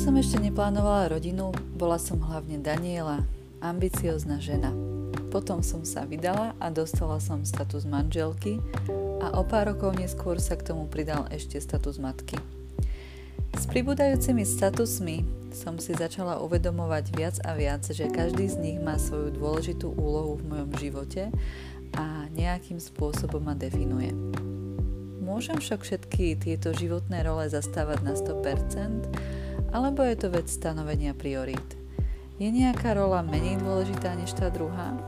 som ešte neplánovala rodinu, bola som hlavne Daniela, ambiciozná žena. Potom som sa vydala a dostala som status manželky a o pár rokov neskôr sa k tomu pridal ešte status matky. S pribúdajúcimi statusmi som si začala uvedomovať viac a viac, že každý z nich má svoju dôležitú úlohu v mojom živote a nejakým spôsobom ma definuje. Môžem však všetky tieto životné role zastávať na 100%, alebo je to vec stanovenia priorít. Je nejaká rola menej dôležitá než tá druhá?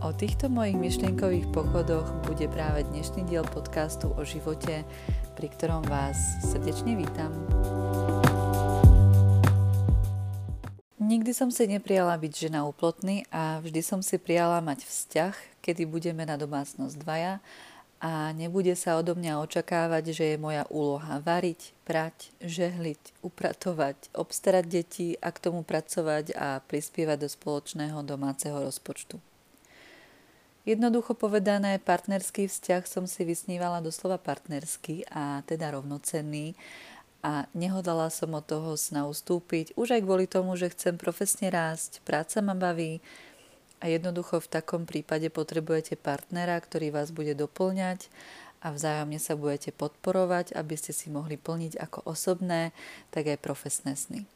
O týchto mojich myšlienkových pochodoch bude práve dnešný diel podcastu o živote, pri ktorom vás srdečne vítam. Nikdy som si neprijala byť žena úplotný a vždy som si prijala mať vzťah, kedy budeme na domácnosť dvaja a nebude sa odo mňa očakávať, že je moja úloha variť, prať, žehliť, upratovať, obstarať deti a k tomu pracovať a prispievať do spoločného domáceho rozpočtu. Jednoducho povedané, partnerský vzťah som si vysnívala doslova partnerský a teda rovnocenný a nehodala som od toho sna ustúpiť, už aj kvôli tomu, že chcem profesne rásť, práca ma baví, a jednoducho v takom prípade potrebujete partnera, ktorý vás bude doplňať a vzájomne sa budete podporovať, aby ste si mohli plniť ako osobné, tak aj profesné sny.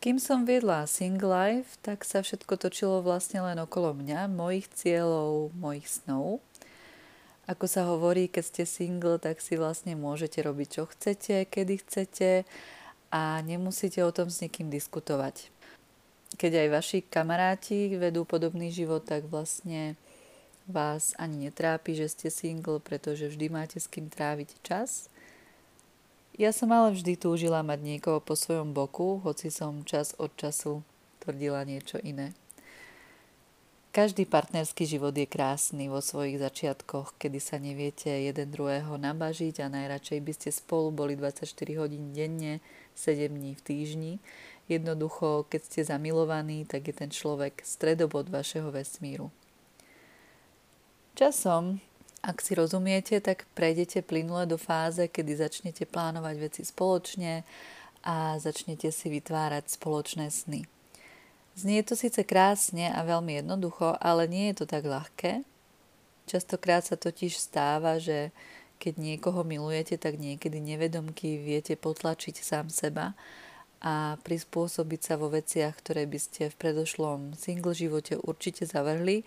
Kým som viedla single life, tak sa všetko točilo vlastne len okolo mňa, mojich cieľov, mojich snov. Ako sa hovorí, keď ste single, tak si vlastne môžete robiť, čo chcete, kedy chcete a nemusíte o tom s nikým diskutovať keď aj vaši kamaráti vedú podobný život, tak vlastne vás ani netrápi, že ste single, pretože vždy máte s kým tráviť čas. Ja som ale vždy túžila mať niekoho po svojom boku, hoci som čas od času tvrdila niečo iné. Každý partnerský život je krásny vo svojich začiatkoch, kedy sa neviete jeden druhého nabažiť a najradšej by ste spolu boli 24 hodín denne, 7 dní v týždni, Jednoducho, keď ste zamilovaní, tak je ten človek stredobod vašeho vesmíru. Časom, ak si rozumiete, tak prejdete plynule do fáze, kedy začnete plánovať veci spoločne a začnete si vytvárať spoločné sny. Znie to síce krásne a veľmi jednoducho, ale nie je to tak ľahké. Častokrát sa totiž stáva, že keď niekoho milujete, tak niekedy nevedomky viete potlačiť sám seba a prispôsobiť sa vo veciach, ktoré by ste v predošlom single živote určite zavrhli,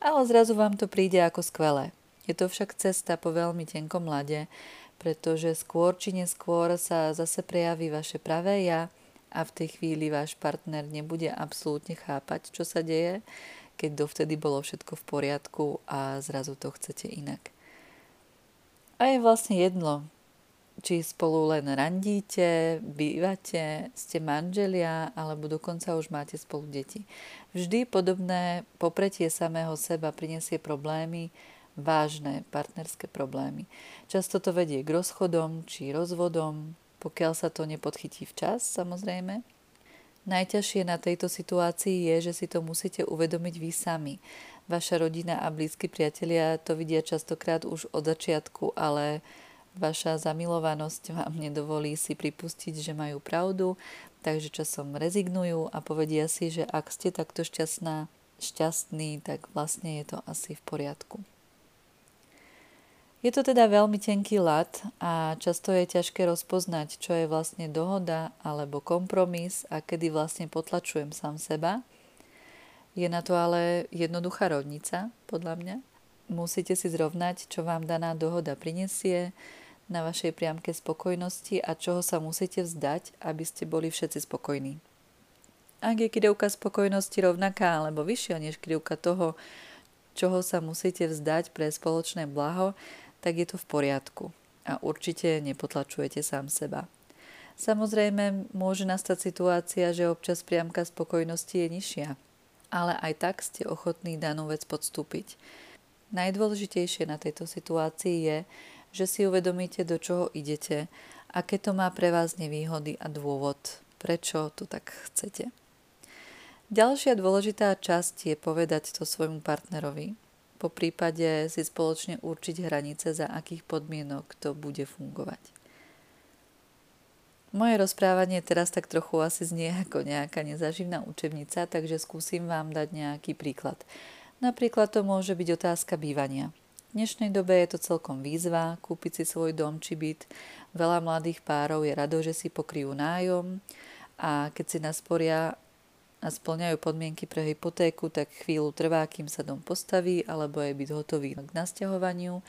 ale zrazu vám to príde ako skvelé. Je to však cesta po veľmi tenkom lade, pretože skôr či neskôr sa zase prejaví vaše pravé ja a v tej chvíli váš partner nebude absolútne chápať, čo sa deje, keď dovtedy bolo všetko v poriadku a zrazu to chcete inak. A je vlastne jedno, či spolu len randíte, bývate, ste manželia, alebo dokonca už máte spolu deti. Vždy podobné popretie samého seba prinesie problémy, vážne partnerské problémy. Často to vedie k rozchodom či rozvodom, pokiaľ sa to nepodchytí včas, samozrejme. Najťažšie na tejto situácii je, že si to musíte uvedomiť vy sami. Vaša rodina a blízki priatelia to vidia častokrát už od začiatku, ale Vaša zamilovanosť vám nedovolí si pripustiť, že majú pravdu, takže časom rezignujú a povedia si, že ak ste takto šťastná, šťastný, tak vlastne je to asi v poriadku. Je to teda veľmi tenký lat a často je ťažké rozpoznať, čo je vlastne dohoda alebo kompromis a kedy vlastne potlačujem sám seba. Je na to ale jednoduchá rovnica, podľa mňa. Musíte si zrovnať, čo vám daná dohoda prinesie, na vašej priamke spokojnosti a čoho sa musíte vzdať, aby ste boli všetci spokojní. Ak je krivka spokojnosti rovnaká alebo vyššia než krivka toho, čoho sa musíte vzdať pre spoločné blaho, tak je to v poriadku a určite nepotlačujete sám seba. Samozrejme, môže nastať situácia, že občas priamka spokojnosti je nižšia, ale aj tak ste ochotní danú vec podstúpiť. Najdôležitejšie na tejto situácii je, že si uvedomíte, do čoho idete, aké to má pre vás nevýhody a dôvod, prečo to tak chcete. Ďalšia dôležitá časť je povedať to svojmu partnerovi, po prípade si spoločne určiť hranice, za akých podmienok to bude fungovať. Moje rozprávanie teraz tak trochu asi znie ako nejaká nezaživná učebnica, takže skúsim vám dať nejaký príklad. Napríklad to môže byť otázka bývania. V dnešnej dobe je to celkom výzva kúpiť si svoj dom či byt. Veľa mladých párov je rado, že si pokryjú nájom a keď si nasporia a splňajú podmienky pre hypotéku, tak chvíľu trvá, kým sa dom postaví alebo je byt hotový k nasťahovaniu.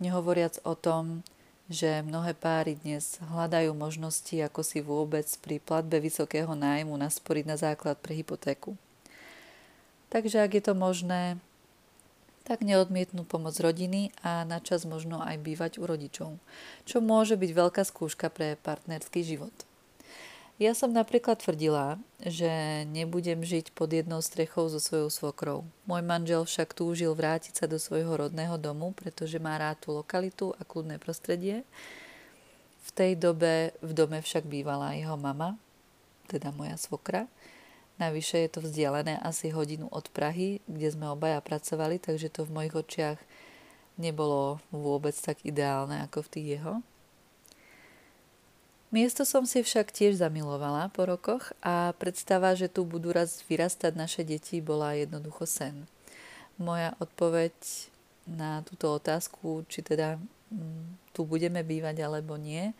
Nehovoriac o tom, že mnohé páry dnes hľadajú možnosti, ako si vôbec pri platbe vysokého nájmu nasporiť na základ pre hypotéku. Takže ak je to možné, tak neodmietnú pomoc rodiny a načas možno aj bývať u rodičov, čo môže byť veľká skúška pre partnerský život. Ja som napríklad tvrdila, že nebudem žiť pod jednou strechou so svojou svokrou. Môj manžel však túžil vrátiť sa do svojho rodného domu, pretože má rád tú lokalitu a kľudné prostredie. V tej dobe v dome však bývala jeho mama, teda moja svokra. Navyše je to vzdialené asi hodinu od Prahy, kde sme obaja pracovali, takže to v mojich očiach nebolo vôbec tak ideálne ako v tých jeho. Miesto som si však tiež zamilovala po rokoch a predstava, že tu budú raz vyrastať naše deti, bola jednoducho sen. Moja odpoveď na túto otázku, či teda mm, tu budeme bývať alebo nie, e,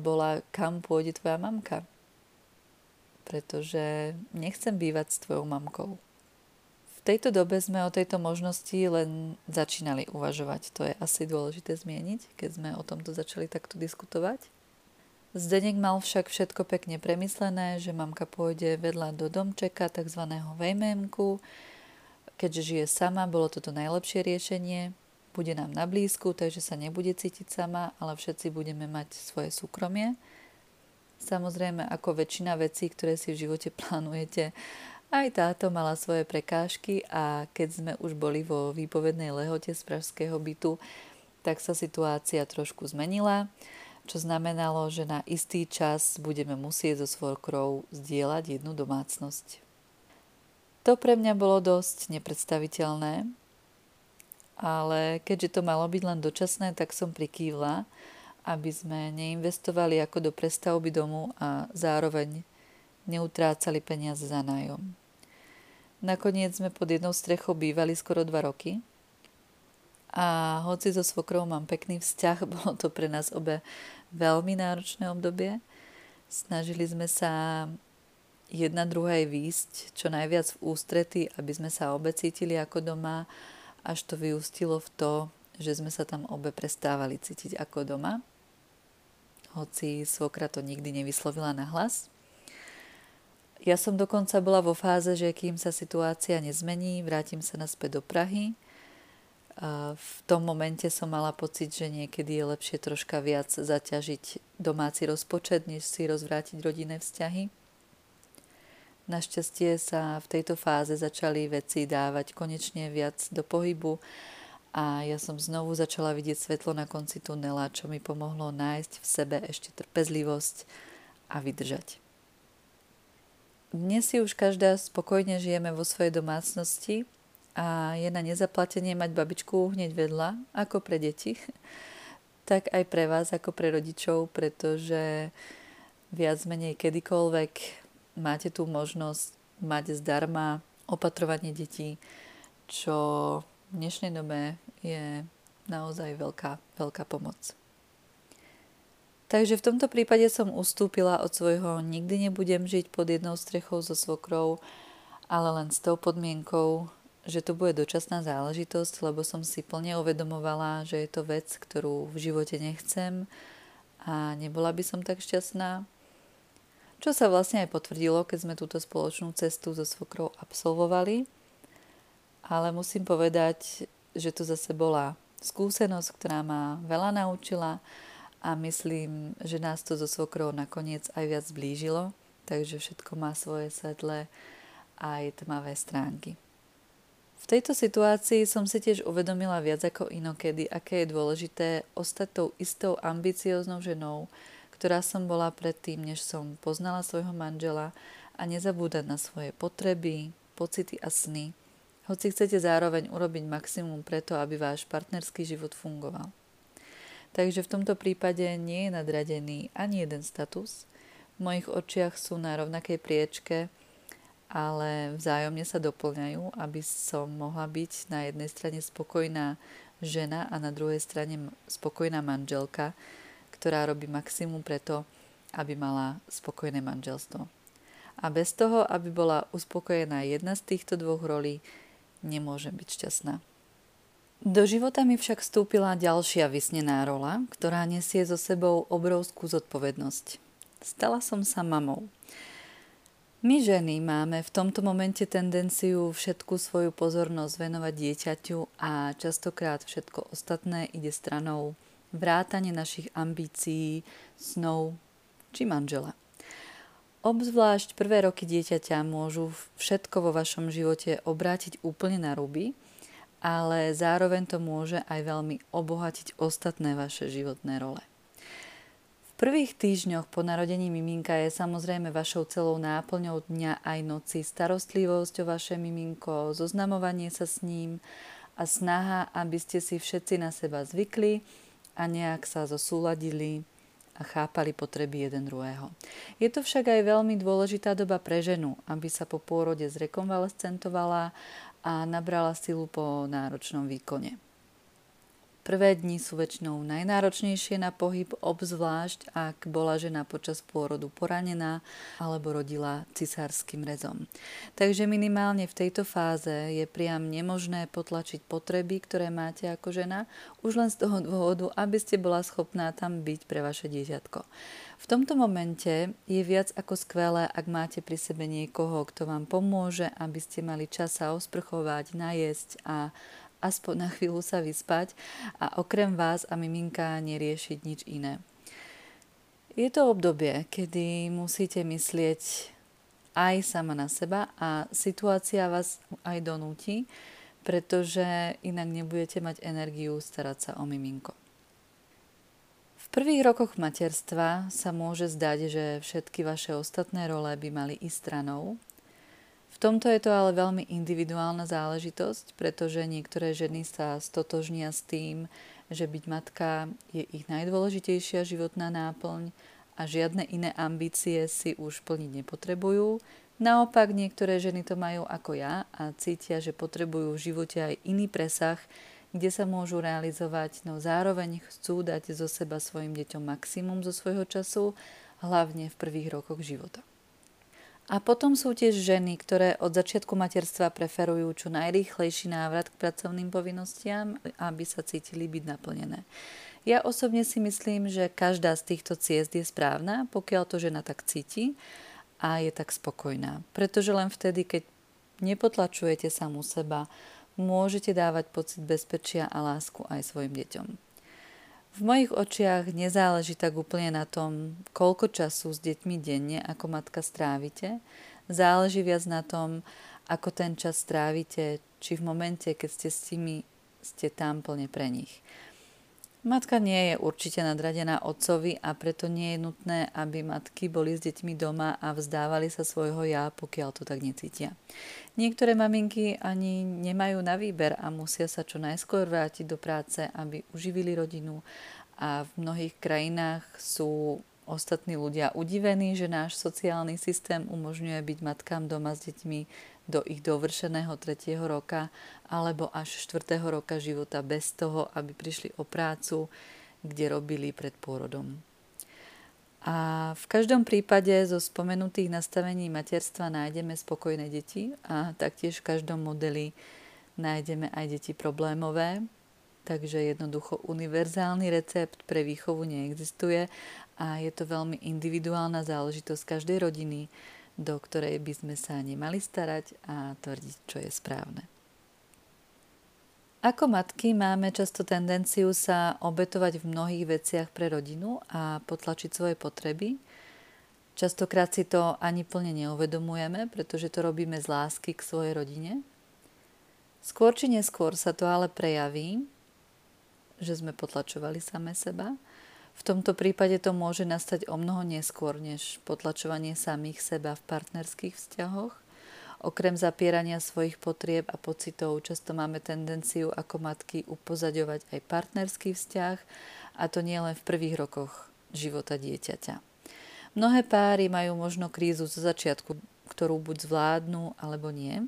bola, kam pôjde tvoja mamka. Pretože nechcem bývať s tvojou mamkou. V tejto dobe sme o tejto možnosti len začínali uvažovať. To je asi dôležité zmieniť, keď sme o tomto začali takto diskutovať. Zdenek mal však všetko pekne premyslené, že mamka pôjde vedľa do domčeka, tzv. vejmémku. Keďže žije sama, bolo toto najlepšie riešenie. Bude nám na blízku, takže sa nebude cítiť sama, ale všetci budeme mať svoje súkromie. Samozrejme, ako väčšina vecí, ktoré si v živote plánujete, aj táto mala svoje prekážky a keď sme už boli vo výpovednej lehote z pražského bytu, tak sa situácia trošku zmenila čo znamenalo, že na istý čas budeme musieť so svorkrou zdieľať jednu domácnosť. To pre mňa bolo dosť nepredstaviteľné, ale keďže to malo byť len dočasné, tak som prikývla, aby sme neinvestovali ako do prestavby domu a zároveň neutrácali peniaze za nájom. Nakoniec sme pod jednou strechou bývali skoro dva roky a hoci so svokrou mám pekný vzťah, bolo to pre nás obe veľmi náročné obdobie. Snažili sme sa jedna druhej výsť čo najviac v ústrety, aby sme sa obe cítili ako doma, až to vyústilo v to, že sme sa tam obe prestávali cítiť ako doma. Hoci svokra to nikdy nevyslovila na hlas. Ja som dokonca bola vo fáze, že kým sa situácia nezmení, vrátim sa naspäť do Prahy v tom momente som mala pocit, že niekedy je lepšie troška viac zaťažiť domáci rozpočet, než si rozvrátiť rodinné vzťahy. Našťastie sa v tejto fáze začali veci dávať konečne viac do pohybu a ja som znovu začala vidieť svetlo na konci tunela, čo mi pomohlo nájsť v sebe ešte trpezlivosť a vydržať. Dnes si už každá spokojne žijeme vo svojej domácnosti a je na nezaplatenie mať babičku hneď vedľa, ako pre deti, tak aj pre vás, ako pre rodičov, pretože viac menej kedykoľvek máte tú možnosť mať zdarma opatrovanie detí, čo v dnešnej dobe je naozaj veľká, veľká pomoc. Takže v tomto prípade som ustúpila od svojho nikdy nebudem žiť pod jednou strechou so svokrou, ale len s tou podmienkou, že to bude dočasná záležitosť, lebo som si plne uvedomovala, že je to vec, ktorú v živote nechcem a nebola by som tak šťastná. Čo sa vlastne aj potvrdilo, keď sme túto spoločnú cestu so svokrou absolvovali. Ale musím povedať, že to zase bola skúsenosť, ktorá ma veľa naučila a myslím, že nás to so svokrou nakoniec aj viac zblížilo, takže všetko má svoje svetlé aj tmavé stránky. V tejto situácii som si tiež uvedomila viac ako inokedy, aké je dôležité ostať tou istou ambicióznou ženou, ktorá som bola predtým, než som poznala svojho manžela a nezabúdať na svoje potreby, pocity a sny, hoci chcete zároveň urobiť maximum preto, aby váš partnerský život fungoval. Takže v tomto prípade nie je nadradený ani jeden status. V mojich očiach sú na rovnakej priečke, ale vzájomne sa doplňajú, aby som mohla byť na jednej strane spokojná žena a na druhej strane spokojná manželka, ktorá robí maximum preto, aby mala spokojné manželstvo. A bez toho, aby bola uspokojená jedna z týchto dvoch rolí, nemôžem byť šťastná. Do života mi však vstúpila ďalšia vysnená rola, ktorá nesie so sebou obrovskú zodpovednosť. Stala som sa mamou. My ženy máme v tomto momente tendenciu všetku svoju pozornosť venovať dieťaťu a častokrát všetko ostatné ide stranou vrátanie našich ambícií, snov či manžela. Obzvlášť prvé roky dieťaťa môžu všetko vo vašom živote obrátiť úplne na ruby – ale zároveň to môže aj veľmi obohatiť ostatné vaše životné role. V prvých týždňoch po narodení miminka je samozrejme vašou celou náplňou dňa aj noci starostlivosť o vaše miminko, zoznamovanie sa s ním a snaha, aby ste si všetci na seba zvykli a nejak sa zosúladili a chápali potreby jeden druhého. Je to však aj veľmi dôležitá doba pre ženu, aby sa po pôrode zrekonvalescentovala a nabrala silu po náročnom výkone. Prvé dni sú väčšinou najnáročnejšie na pohyb, obzvlášť ak bola žena počas pôrodu poranená alebo rodila cisárským rezom. Takže minimálne v tejto fáze je priam nemožné potlačiť potreby, ktoré máte ako žena, už len z toho dôvodu, aby ste bola schopná tam byť pre vaše dieťatko. V tomto momente je viac ako skvelé, ak máte pri sebe niekoho, kto vám pomôže, aby ste mali čas sa osprchovať, najesť a aspoň na chvíľu sa vyspať a okrem vás a miminka neriešiť nič iné. Je to obdobie, kedy musíte myslieť aj sama na seba a situácia vás aj donúti, pretože inak nebudete mať energiu starať sa o miminko. V prvých rokoch materstva sa môže zdať, že všetky vaše ostatné role by mali ísť stranou v tomto je to ale veľmi individuálna záležitosť, pretože niektoré ženy sa stotožnia s tým, že byť matka je ich najdôležitejšia životná náplň a žiadne iné ambície si už plniť nepotrebujú. Naopak niektoré ženy to majú ako ja a cítia, že potrebujú v živote aj iný presah, kde sa môžu realizovať, no zároveň chcú dať zo seba svojim deťom maximum zo svojho času, hlavne v prvých rokoch života. A potom sú tiež ženy, ktoré od začiatku materstva preferujú čo najrýchlejší návrat k pracovným povinnostiam, aby sa cítili byť naplnené. Ja osobne si myslím, že každá z týchto ciest je správna, pokiaľ to žena tak cíti a je tak spokojná. Pretože len vtedy, keď nepotlačujete samú seba, môžete dávať pocit bezpečia a lásku aj svojim deťom. V mojich očiach nezáleží tak úplne na tom, koľko času s deťmi denne ako matka strávite. Záleží viac na tom, ako ten čas strávite, či v momente, keď ste s nimi, ste tam plne pre nich. Matka nie je určite nadradená otcovi a preto nie je nutné, aby matky boli s deťmi doma a vzdávali sa svojho ja, pokiaľ to tak necítia. Niektoré maminky ani nemajú na výber a musia sa čo najskôr vrátiť do práce, aby uživili rodinu a v mnohých krajinách sú ostatní ľudia udivení, že náš sociálny systém umožňuje byť matkám doma s deťmi do ich dovršeného tretieho roka alebo až štvrtého roka života bez toho, aby prišli o prácu, kde robili pred pôrodom. A v každom prípade zo spomenutých nastavení materstva nájdeme spokojné deti a taktiež v každom modeli nájdeme aj deti problémové, takže jednoducho univerzálny recept pre výchovu neexistuje a je to veľmi individuálna záležitosť každej rodiny, do ktorej by sme sa nemali starať a tvrdiť, čo je správne. Ako matky máme často tendenciu sa obetovať v mnohých veciach pre rodinu a potlačiť svoje potreby. Častokrát si to ani plne neuvedomujeme, pretože to robíme z lásky k svojej rodine. Skôr či neskôr sa to ale prejaví, že sme potlačovali same seba v tomto prípade to môže nastať o mnoho neskôr než potlačovanie samých seba v partnerských vzťahoch. Okrem zapierania svojich potrieb a pocitov často máme tendenciu ako matky upozaďovať aj partnerský vzťah A to nie len v prvých rokoch života dieťaťa. Mnohé páry majú možno krízu zo začiatku, ktorú buď zvládnu alebo nie.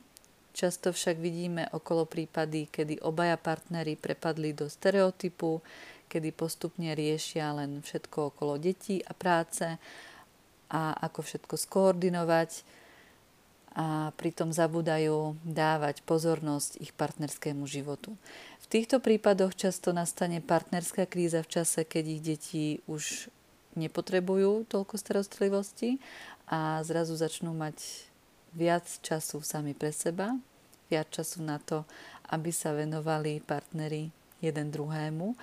Často však vidíme okolo prípady, kedy obaja partnery prepadli do stereotypu, kedy postupne riešia len všetko okolo detí a práce a ako všetko skoordinovať a pritom zabúdajú dávať pozornosť ich partnerskému životu. V týchto prípadoch často nastane partnerská kríza v čase, keď ich deti už nepotrebujú toľko starostlivosti a zrazu začnú mať viac času sami pre seba, viac času na to, aby sa venovali partneri jeden druhému,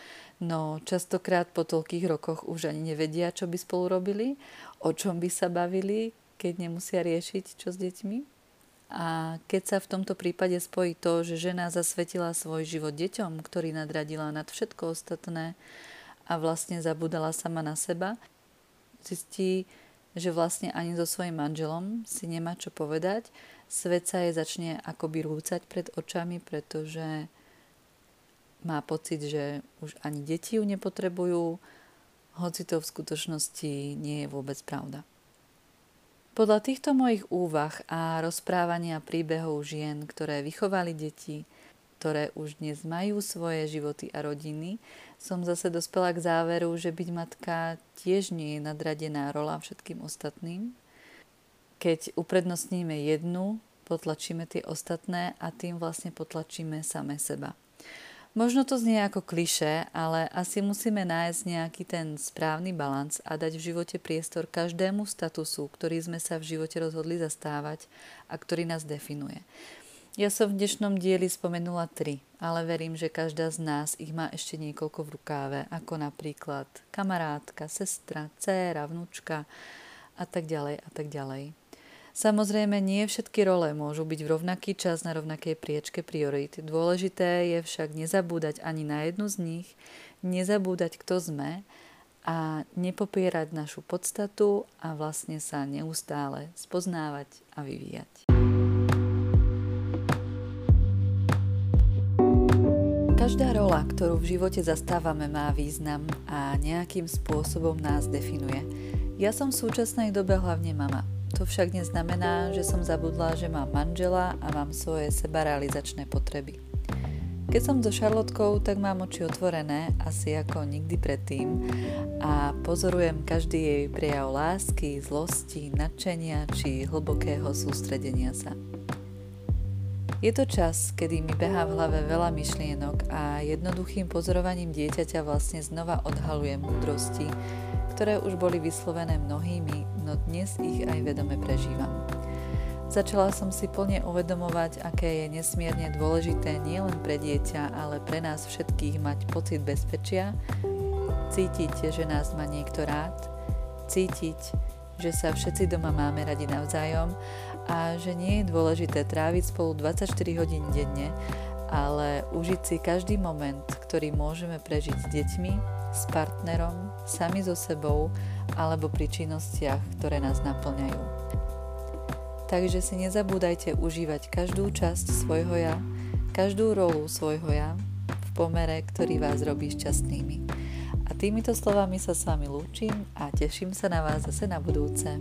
no častokrát po toľkých rokoch už ani nevedia, čo by spolu robili, o čom by sa bavili, keď nemusia riešiť čo s deťmi. A keď sa v tomto prípade spojí to, že žena zasvetila svoj život deťom, ktorý nadradila nad všetko ostatné, a vlastne zabudala sama na seba, zistí, že vlastne ani so svojím manželom si nemá čo povedať. Svet sa jej začne akoby rúcať pred očami, pretože má pocit, že už ani deti ju nepotrebujú, hoci to v skutočnosti nie je vôbec pravda. Podľa týchto mojich úvah a rozprávania príbehov žien, ktoré vychovali deti, ktoré už dnes majú svoje životy a rodiny, som zase dospela k záveru, že byť matka tiež nie je nadradená rola všetkým ostatným. Keď uprednostníme jednu, potlačíme tie ostatné a tým vlastne potlačíme same seba. Možno to znie ako kliše, ale asi musíme nájsť nejaký ten správny balans a dať v živote priestor každému statusu, ktorý sme sa v živote rozhodli zastávať a ktorý nás definuje. Ja som v dnešnom dieli spomenula tri, ale verím, že každá z nás ich má ešte niekoľko v rukáve, ako napríklad kamarátka, sestra, dcéra, vnúčka a tak ďalej a tak ďalej. Samozrejme, nie všetky role môžu byť v rovnaký čas na rovnakej priečke priority. Dôležité je však nezabúdať ani na jednu z nich, nezabúdať, kto sme a nepopierať našu podstatu a vlastne sa neustále spoznávať a vyvíjať. Každá rola, ktorú v živote zastávame, má význam a nejakým spôsobom nás definuje. Ja som v súčasnej dobe hlavne mama. To však neznamená, že som zabudla, že mám manžela a mám svoje sebarealizačné potreby. Keď som so Šarlotkou, tak mám oči otvorené, asi ako nikdy predtým a pozorujem každý jej prejav lásky, zlosti, nadšenia či hlbokého sústredenia sa. Je to čas, kedy mi behá v hlave veľa myšlienok a jednoduchým pozorovaním dieťaťa vlastne znova odhalujem múdrosti, ktoré už boli vyslovené mnohými, no dnes ich aj vedome prežívam. Začala som si plne uvedomovať, aké je nesmierne dôležité nielen pre dieťa, ale pre nás všetkých mať pocit bezpečia, cítiť, že nás má niekto rád, cítiť, že sa všetci doma máme radi navzájom a že nie je dôležité tráviť spolu 24 hodín denne, ale užiť si každý moment, ktorý môžeme prežiť s deťmi, s partnerom, sami so sebou alebo pri činnostiach, ktoré nás naplňajú. Takže si nezabúdajte užívať každú časť svojho ja, každú rolu svojho ja v pomere, ktorý vás robí šťastnými. A týmito slovami sa s vami lúčim a teším sa na vás zase na budúce.